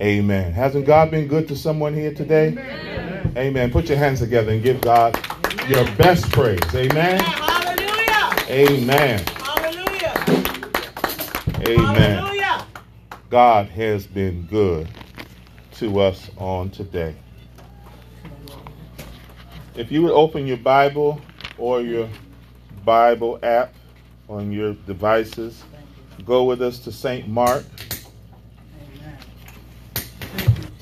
Amen. Hasn't God been good to someone here today? Amen. Amen. Put your hands together and give God your best praise. Amen. Hallelujah. Amen. Hallelujah. Amen. Hallelujah. God has been good to us on today. If you would open your Bible or your Bible app on your devices, go with us to St. Mark.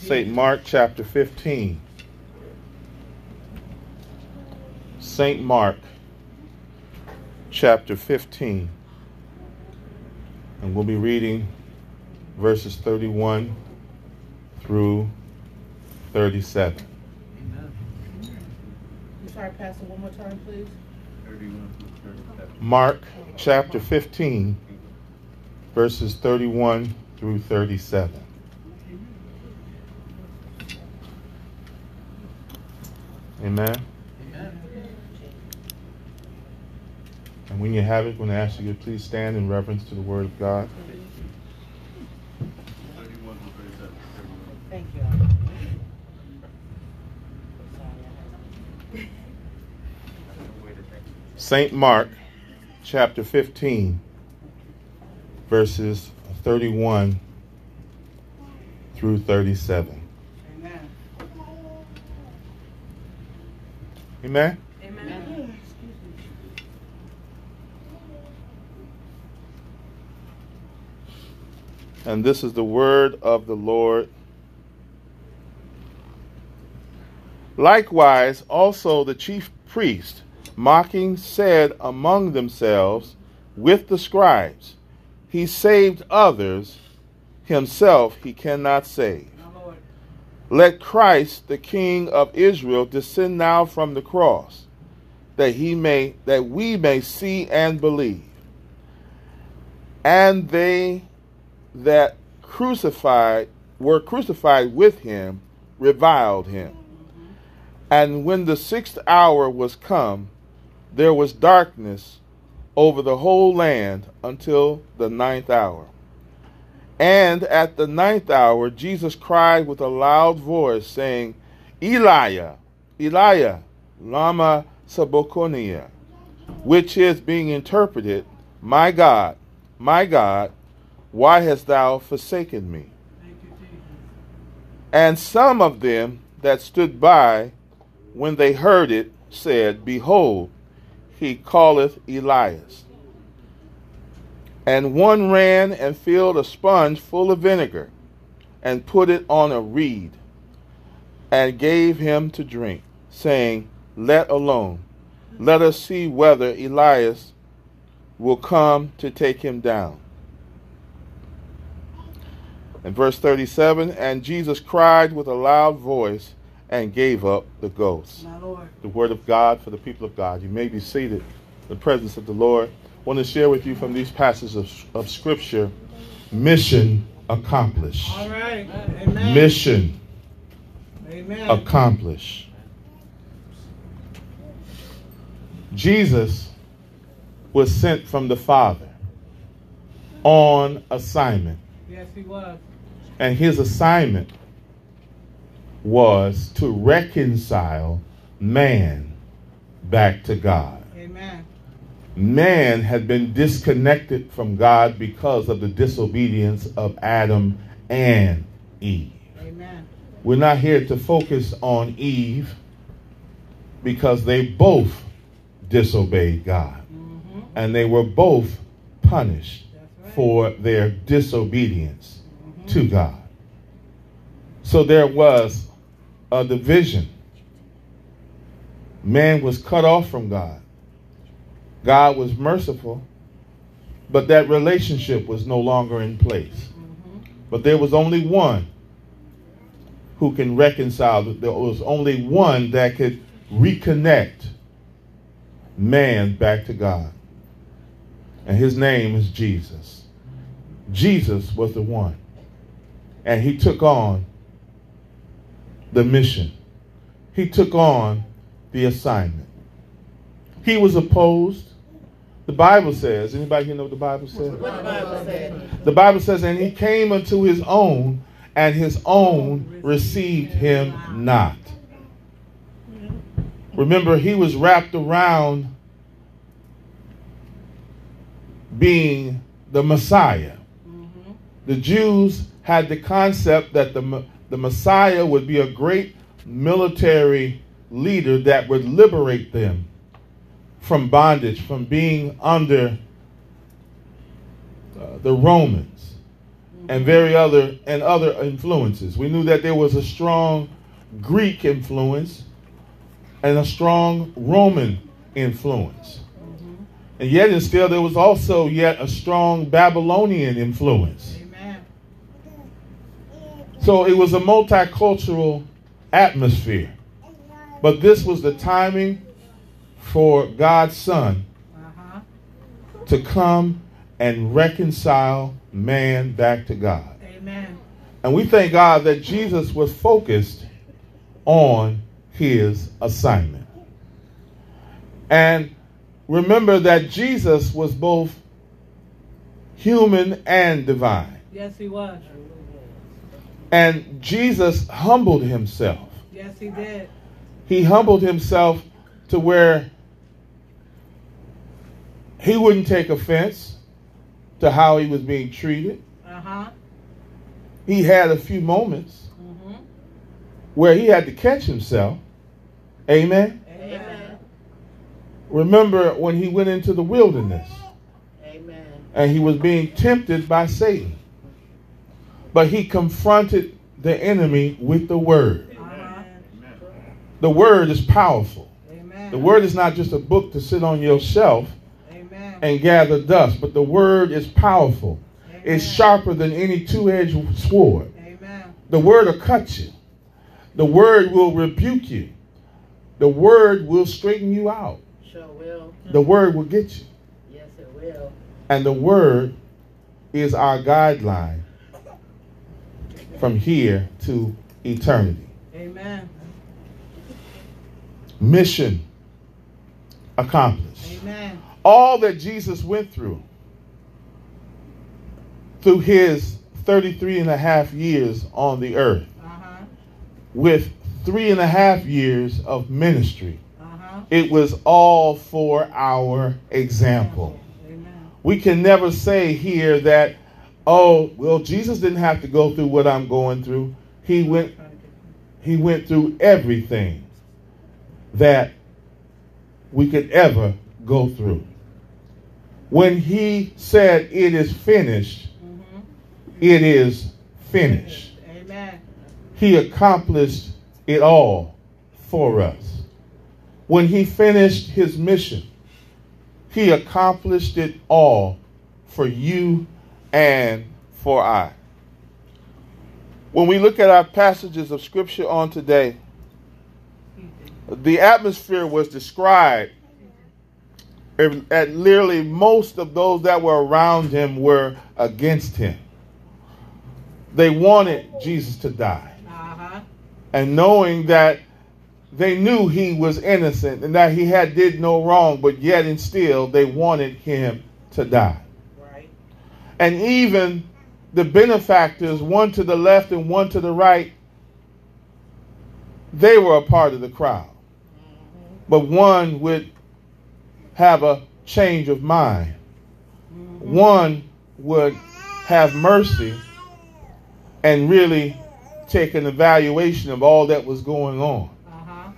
St. Mark chapter 15. St. Mark chapter 15. And we'll be reading verses 31 through 37. I'm sorry, Pastor, one more time, please. Mark chapter 15, verses 31 through 37. Amen. And when you have it, when I'm going to ask you to please stand in reverence to the Word of God. Thank you. St. Mark chapter 15, verses 31 through 37. Amen. Amen. Amen. And this is the word of the Lord. Likewise, also the chief priest, mocking, said among themselves with the scribes, He saved others, himself he cannot save. Let Christ, the King of Israel, descend now from the cross, that he may that we may see and believe. And they that crucified were crucified with him reviled him. And when the sixth hour was come, there was darkness over the whole land until the ninth hour. And at the ninth hour, Jesus cried with a loud voice, saying, Eliah, Eliah, lama sabachthani, which is being interpreted, My God, my God, why hast thou forsaken me? And some of them that stood by, when they heard it, said, Behold, he calleth Elias. And one ran and filled a sponge full of vinegar, and put it on a reed, and gave him to drink, saying, Let alone, let us see whether Elias will come to take him down. And verse 37 And Jesus cried with a loud voice and gave up the ghost. My Lord. The word of God for the people of God. You may be seated in the presence of the Lord. Want to share with you from these passages of, of Scripture mission accomplished. All right. Amen. Mission Amen. accomplished. Jesus was sent from the Father on assignment. Yes, he was. And his assignment was to reconcile man back to God. Amen. Man had been disconnected from God because of the disobedience of Adam and Eve. Amen. We're not here to focus on Eve because they both disobeyed God Mm-hmm. and they were both punished right. for their disobedience to God. So there was a division. Man was cut off from God. God was merciful, but that relationship was no longer in place. Mm-hmm. But there was only one who can reconcile. There was only one that could reconnect man back to God. And his name is Jesus. Jesus was the one. And he took on the mission. He took on the assignment. He was opposed. The Bible says, anybody here know what the Bible says? What the Bible said. The Bible says, and he came unto his own, and his own received him not. Remember, he was wrapped around being the Messiah. Mm-hmm. The Jews had the concept that the, the Messiah would be a great military leader that would liberate them from bondage, from being under uh, the Romans and very other and other influences. We knew that there was a strong Greek influence and a strong Roman influence. And yet and still there was also yet a strong Babylonian influence. Amen. So it was a multicultural atmosphere. But this was the timing for God's Son Uh-huh. to come and reconcile man back to God. Amen. And we thank God that Jesus was focused on his assignment. And remember that Jesus was both human and divine. Yes, he was. And Jesus humbled himself. Yes, he did. He humbled himself to where he wouldn't take offense to how he was being treated. Uh-huh. He had a few moments Mm-hmm. where he had to catch himself. Amen. Amen. Remember when he went into the wilderness Amen. and he was being tempted by Satan. But he confronted the enemy with the word. Uh-huh. The word is powerful. Amen. The word is not just a book to sit on your shelf. And gather dust, but the word is powerful. It's sharper than any two edged sword. Amen. The word will cut you, the word will rebuke you, the word will straighten you out, Sure will. the word will get you. Yes, it will. And the word is our guideline from here to eternity. Amen. Mission accomplished. Amen. All that Jesus went through, through his 33 and a half years on the earth, Uh-huh. with three and a half years of ministry, Uh-huh. it was all for our example. Amen. We can never say here that, oh, well, Jesus didn't have to go through what I'm going through. He went he went through everything that we could ever go through. When he said it is finished, Mm-hmm. it is finished. Amen. He accomplished it all for us. When he finished his mission, he accomplished it all for you and for I. When we look at our passages of scripture on today, the atmosphere was described and literally most of those that were around him were against him. They wanted Jesus to die Uh-huh. and knowing that they knew he was innocent and that he had did no wrong, but yet and still they wanted him to die. Right. And even the benefactors, one to the left and one to the right, they were a part of the crowd. But one would have a change of mind. One would have mercy and really take an evaluation of all that was going on. Uh-huh.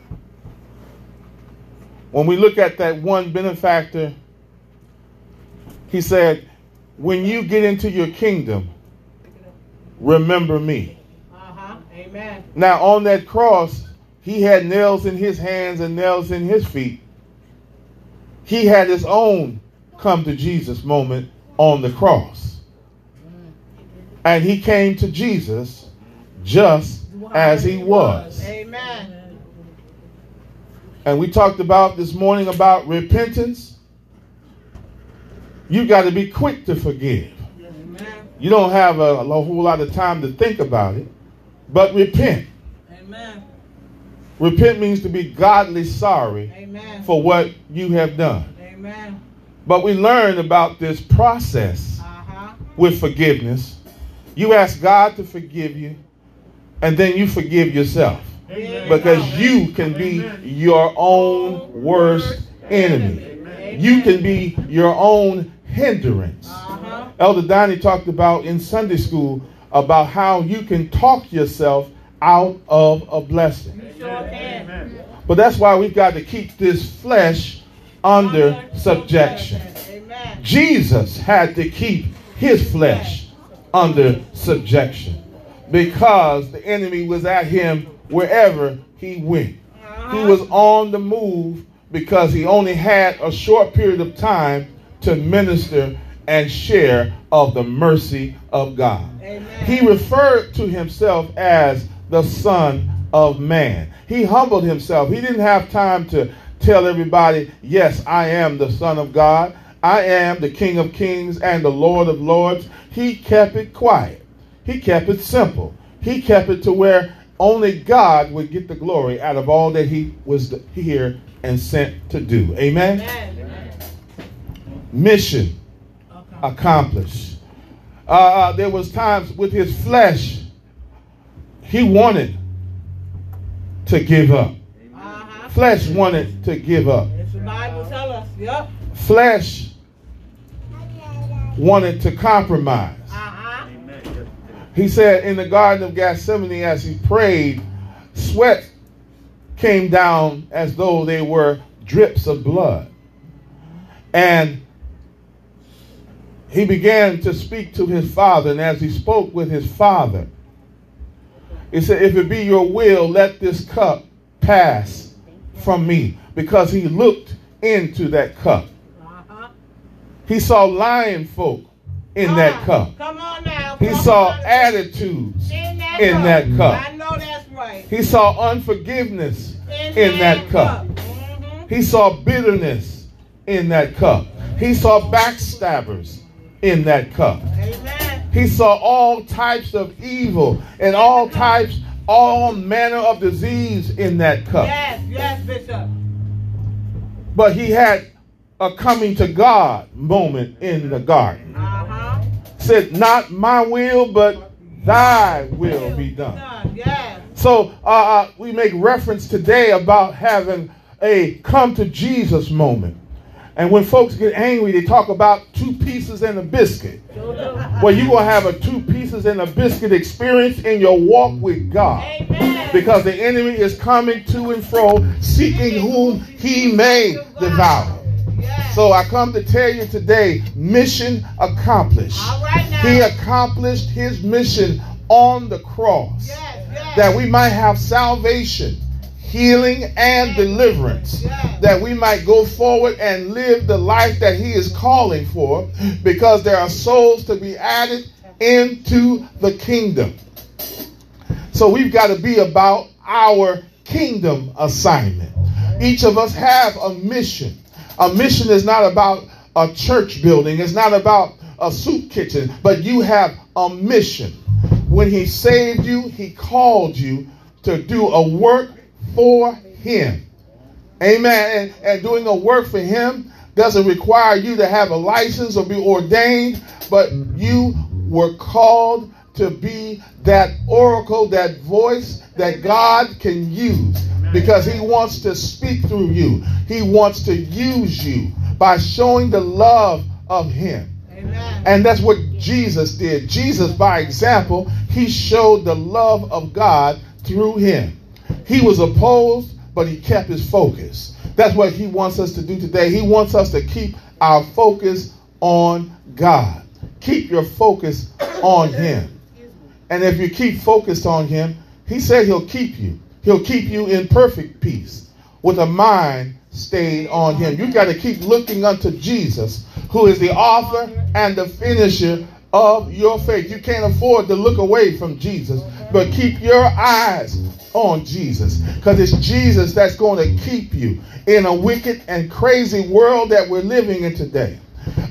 When we look at that one benefactor, he said, When you get into your kingdom, remember me. Uh-huh. Amen. Now, on that cross, he had nails in his hands and nails in his feet. He had his own come to Jesus moment on the cross. And he came to Jesus just as he was. Amen. And we talked about this morning about repentance. You've got to be quick to forgive. Amen. You don't have a, a whole lot of time to think about it, but repent. Amen. Repent means to be godly sorry Amen. for what you have done. Amen. But we learn about this process Uh-huh. with forgiveness. You ask God to forgive you, and then you forgive yourself Amen. because you can be your own worst enemy. You can be your own hindrance. Uh-huh. Elder Donnie talked about in Sunday school about how you can talk yourself out of a blessing. But that's why we've got to keep this flesh under subjection. Jesus had to keep his flesh under subjection because the enemy was at him wherever he went. He Uh-huh. was on the move because he only had a short period of time to minister and share of the mercy of God. Amen. He referred to himself as the Son of Man. He humbled himself. He didn't have time to tell everybody, Yes, I am the Son of God. I am the King of Kings and the Lord of Lords. He kept it quiet. He kept it simple. He kept it to where only God would get the glory out of all that he was here and sent to do. Amen. Amen. Mission accomplished. Uh, uh, there was times with his flesh, he wanted to give up. Uh-huh. Flesh wanted to give up. The Bible tell us. Yep. Flesh wanted to compromise. Uh-huh. He said in the Garden of Gethsemane as he prayed, sweat came down as though they were drips of blood. And he began to speak to his father. And as he spoke with his father, he said, If it be your will, let this cup pass from me. Because he looked into that cup. Uh-huh. He saw lion folk in that cup. Come on now. He saw on. attitudes in that in cup. that cup. I know that's right. He saw unforgiveness In, in that cup. Mhm. He saw bitterness in that cup. He saw backstabbers in that cup. Amen. He saw all types of evil and all types, all manner of disease in that cup. Yes, yes, Bishop. But he had a coming to God moment in the garden. Uh-huh. Said, Not my will, but thy will be done. Done. Yes. So uh, uh, we make reference today about having a come to Jesus moment. And when folks get angry, they talk about two pieces and a biscuit. Well, you're going to have a two pieces and a biscuit experience in your walk with God. Amen. Because the enemy is coming to and fro, seeking whom he may devour. So I come to tell you today mission accomplished. All right now. He accomplished his mission on the cross yes, yes. that we might have salvation, healing, and deliverance. That we might go forward and live the life that He is calling for because there are souls to be added into the kingdom. So we've got to be about our kingdom assignment. Each of us have a mission. A mission is not about a church building, it's not about a soup kitchen, but you have a mission. When He saved you, He called you to do a work for Him. Amen. And, and doing a work for Him doesn't require you to have a license or be ordained, but you were called to be that oracle, that voice that God can use because He wants to speak through you. He wants to use you by showing the love of Him. Amen. And that's what Jesus did. Jesus, by example, he showed the love of God through him. He was opposed, but he kept his focus. That's what he wants us to do today. He wants us to keep our focus on God. Keep your focus on him. And if you keep focused on him, he said he'll keep you. He'll keep you in perfect peace with a mind stayed on him. You've got to keep looking unto Jesus, who is the author and the finisher of your faith. You can't afford to look away from Jesus, but keep your eyes on Jesus because it's Jesus that's going to keep you in a wicked and crazy world that we're living in today.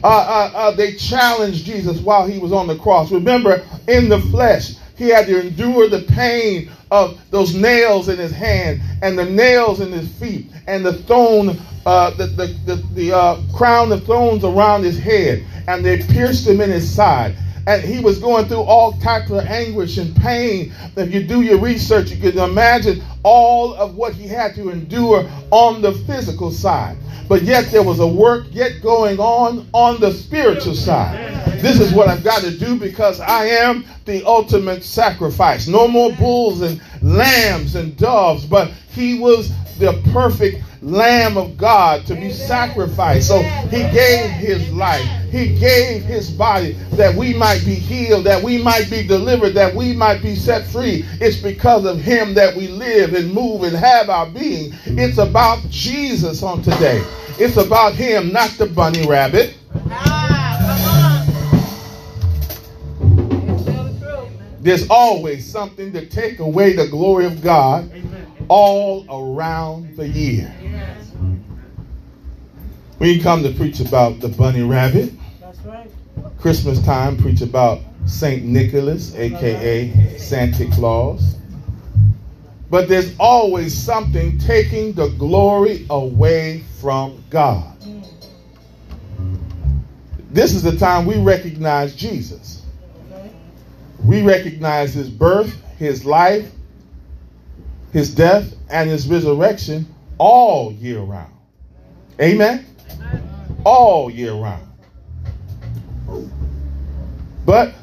Uh, uh, uh, they challenged Jesus while he was on the cross. Remember, in the flesh, he had to endure the pain of those nails in his hand and the nails in his feet and the thorn, uh, the, the, the, the uh, crown of thorns around his head. And they pierced him in his side. and he was going through all types of anguish and pain. If you do your research, you can imagine all of what he had to endure on the physical side. But yet there was a work yet going on on the spiritual side. This is what I've got to do because I am the ultimate sacrifice. No more bulls and lambs and doves, but he was the perfect Lamb of God to be sacrificed. So he gave his life, he gave his body that we might be healed, that we might be delivered, that we might be set free. It's because of him that we live and move and have our being. It's about Jesus on today. It's about him, not the bunny rabbit. There's always something to take away the glory of God all around the year. We come to preach about the bunny rabbit. Christmas time, preach about St. Nicholas, aka Santa Claus. But there's always something taking the glory away from God. This is the time we recognize Jesus. We recognize his birth, his life, his death, and his resurrection all year round. Amen? All year round. But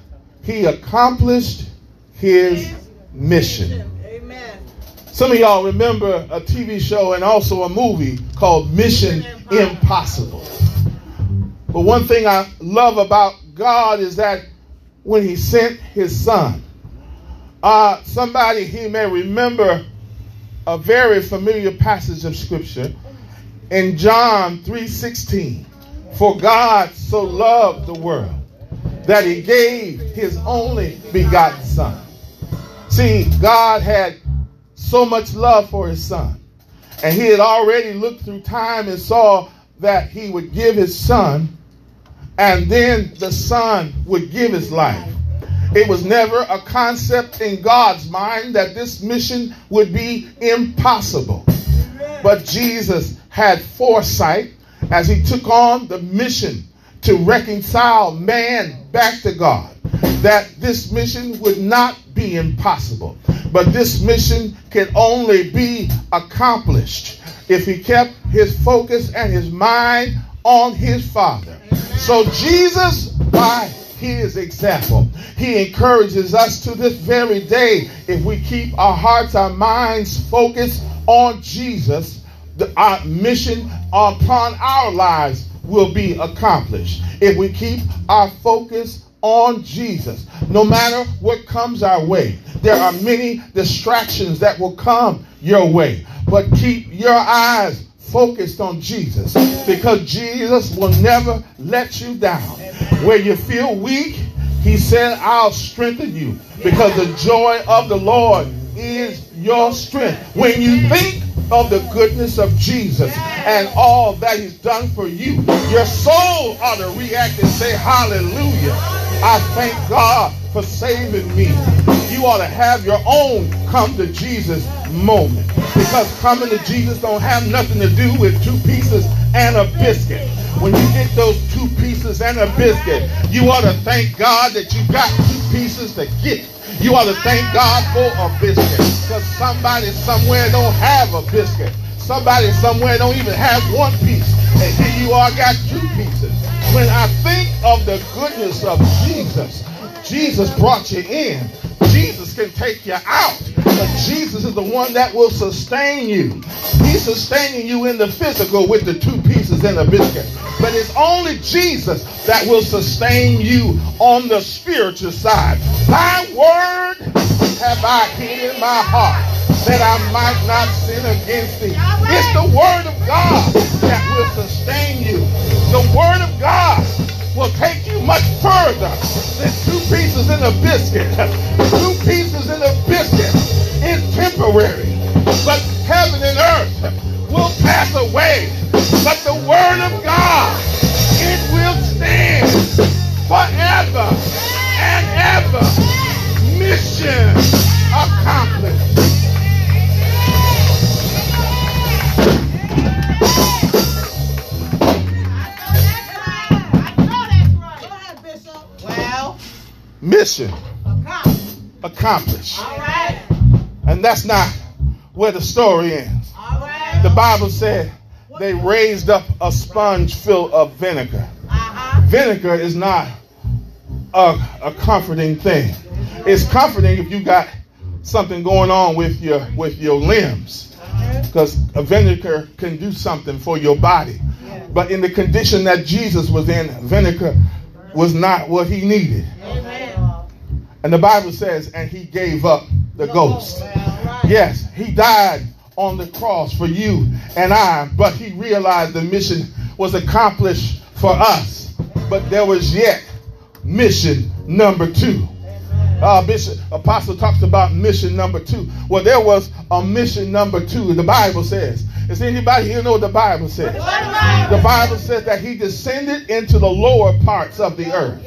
he accomplished his mission. Amen. Some of y'all remember a TV show and also a movie called Mission Impossible. But one thing I love about God is that when he sent his son, uh, somebody he may remember a very familiar passage of scripture in John 3:16. For God so loved the world that he gave his only begotten son. See, God had so much love for his son. And he had already looked through time and saw that he would give his son, and then the son would give his life. It was never a concept in God's mind that this mission would be impossible. But Jesus had foresight as he took on the mission to reconcile man back to God. That this mission would not be impossible, but this mission can only be accomplished if he kept his focus and his mind on his Father. So, Jesus, by his example, he encourages us to this very day. If we keep our hearts, our minds focused on Jesus, the, our mission upon our lives will be accomplished. If we keep our focus on Jesus, no matter what comes our way, there are many distractions that will come your way, but keep your eyes focused on Jesus because Jesus will never let you down. Where you feel weak, he said, I'll strengthen you because the joy of the Lord is your strength. When you think of the goodness of Jesus and all that he's done for you, your soul ought to react and say, Hallelujah. I thank God for saving me. You ought to have your own come to Jesus moment. Because coming to Jesus don't have nothing to do with two pieces and a biscuit. When you get those two pieces and a biscuit, you ought to thank God that you got two pieces to get. You ought to thank God for a biscuit. Because somebody somewhere don't have a biscuit. Somebody somewhere don't even have one piece. And here you are got two pieces. When I think of the goodness of Jesus, Jesus brought you in. Can take you out. But Jesus is the one that will sustain you. He's sustaining you in the physical with the two pieces and a biscuit. But it's only Jesus that will sustain you on the spiritual side. Thy word have I hid in my heart that I might not sin against thee. It's the word of God that will sustain you. The word of God will take you much further than two pieces in a biscuit. Two pieces in a biscuit is temporary, but heaven and earth will pass away. But the word of God, it will stand forever and ever. Mission accomplished. Mission Accomplished. accomplished. All right. And that's not where the story ends. Right. The Bible said they raised up a sponge full of vinegar. Uh-huh. Vinegar is not a, a comforting thing. It's comforting if you got something going on with your with your limbs. Because a vinegar can do something for your body. But in the condition that Jesus was in, vinegar was not what he needed. And the Bible says, and he gave up the ghost. Yes, he died on the cross for you and I, but he realized the mission was accomplished for us. But there was yet mission number two. Uh, Bishop Apostle talks about mission number two. Well, there was a mission number two. The Bible says. Is anybody here know what the Bible says? The Bible says that he descended into the lower parts of the earth,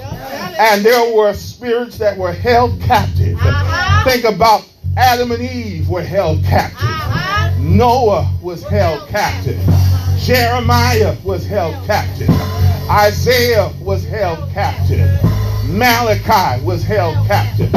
and there were spirits that were held captive. Uh-huh. Think about Adam and Eve were held captive. Uh-huh. Noah was held captive. Jeremiah was held captive. Isaiah was held captive. Malachi was held captive.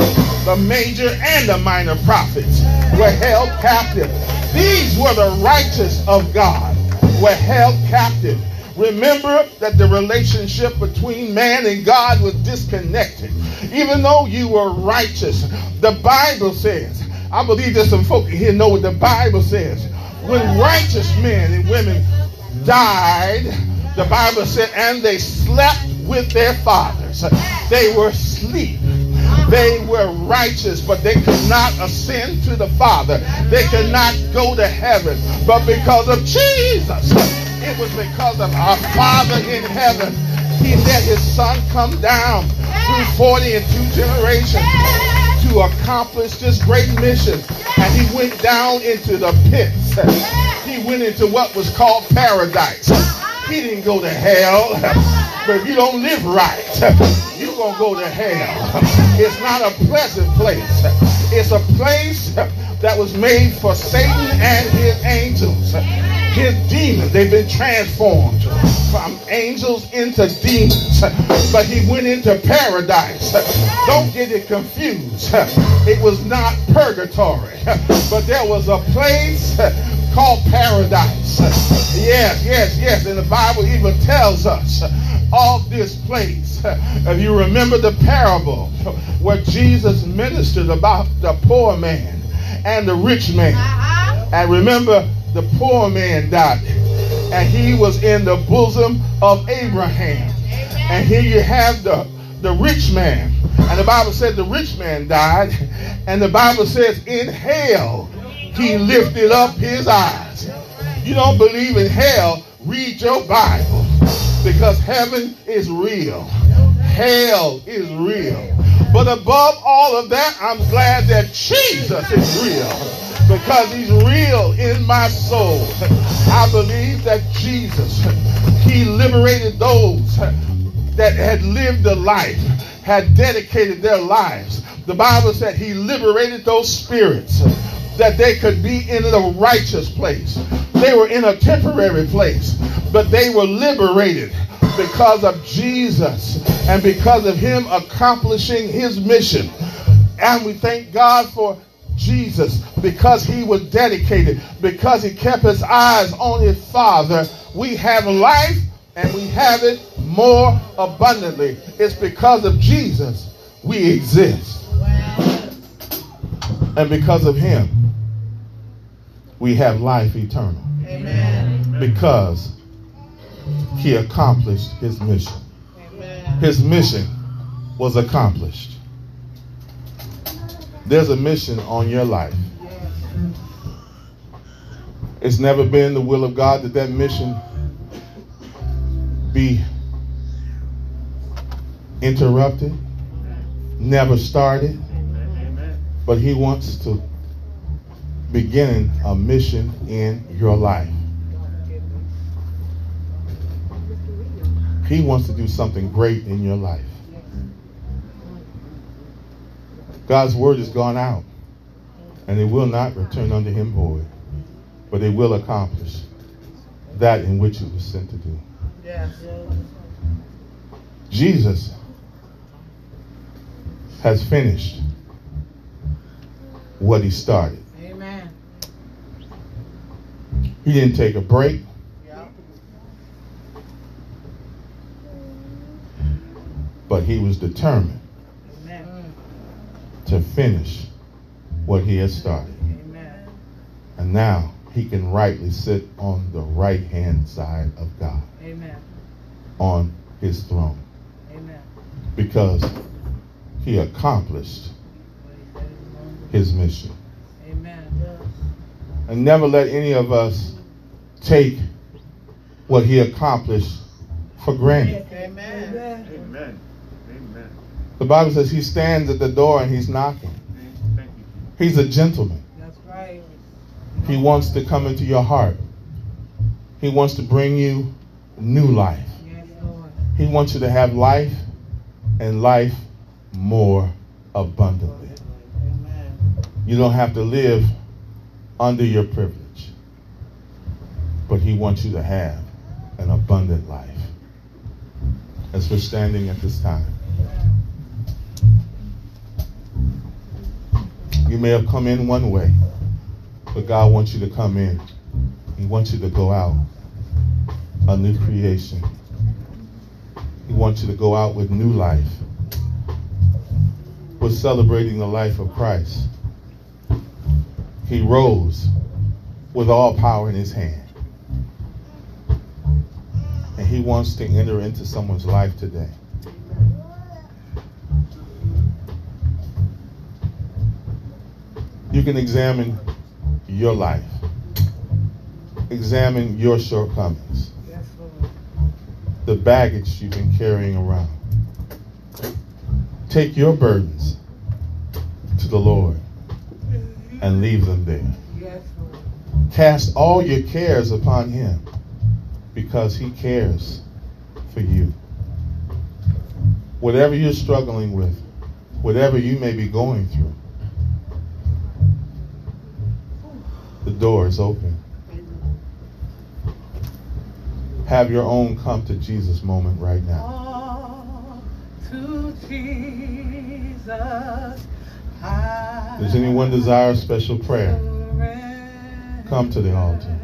The major and the minor prophets were held captive. These were the righteous of God, were held captive. Remember that the relationship between man and God was disconnected. Even though you were righteous, the Bible says, I believe there's some folk here know what the Bible says. When righteous men and women died, the Bible said, and they slept with their fathers. They were asleep. They were righteous, but they could not ascend to the Father. They could not go to heaven. But because of Jesus, it was because of our Father in heaven. He let his son come down through 40 and two generations to accomplish this great mission. And he went down into the pits. He went into what was called paradise. He didn't go to hell. Uh-huh. But if you don't live right, you're going to go to hell. It's not a pleasant place. It's a place that was made for Satan and his angels. His demons, they've been transformed from angels into demons. But he went into paradise. Don't get it confused. It was not purgatory, but there was a place called paradise. Yes, yes, yes. And the Bible even tells us of this place. If you remember the parable where Jesus ministered about the poor man and the rich man. Uh-huh. And remember, the poor man died. And he was in the bosom of Abraham. And here you have the, the rich man. And the Bible said the rich man died. And the Bible says in hell he lifted up his eyes. You don't believe in hell, read your Bible. Because heaven is real. Hell is real. But above all of that, I'm glad that Jesus is real because he's real in my soul. I believe that Jesus, he liberated those that had lived a life, had dedicated their lives. The Bible said he liberated those spirits that they could be in the righteous place. They were in a temporary place, but they were liberated because of Jesus and because of him accomplishing his mission. And we thank God for Jesus because he was dedicated, because he kept his eyes on his Father. We have life and we have it more abundantly. It's because of Jesus we exist. And because of him, we have life eternal. Amen. Because he accomplished his mission. Amen. His mission was accomplished. There's a mission on your life. It's never been the will of God that that mission be interrupted, never started, but He wants to begin a mission in your life. He wants to do something great in your life. God's word has gone out, and it will not return unto him void, but it will accomplish that in which it was sent to do. Jesus has finished what he started. He didn't take a break. But he was determined to finish what he had started. And now he can rightly sit on the right hand side of God, on his throne, because he accomplished his mission. Do. Amen. And never let any of us take what he accomplished for granted. Amen. Amen. Amen. The Bible says he stands at the door and he's knocking. He's a gentleman. That's right. He wants to come into your heart. He wants to bring you new life. Yes, Lord. He wants you to have life and life more abundantly. Amen. You don't have to live under your privilege, but He wants you to have an abundant life. As we're standing at this time, you may have come in one way, but God wants you to come in. He wants you to go out a new creation. He wants you to go out with new life. We're celebrating the life of Christ. He rose with all power in his hand. And he wants to enter into someone's life today. You can examine your life, examine your shortcomings, the baggage you've been carrying around. Take your burdens to the Lord and leave them there. Yes. Cast all your cares upon him because he cares for you. Whatever you're struggling with, whatever you may be going through, the door is open. Have your own come to Jesus moment right now. All to Jesus. Does anyone desire special prayer? Come to the altar.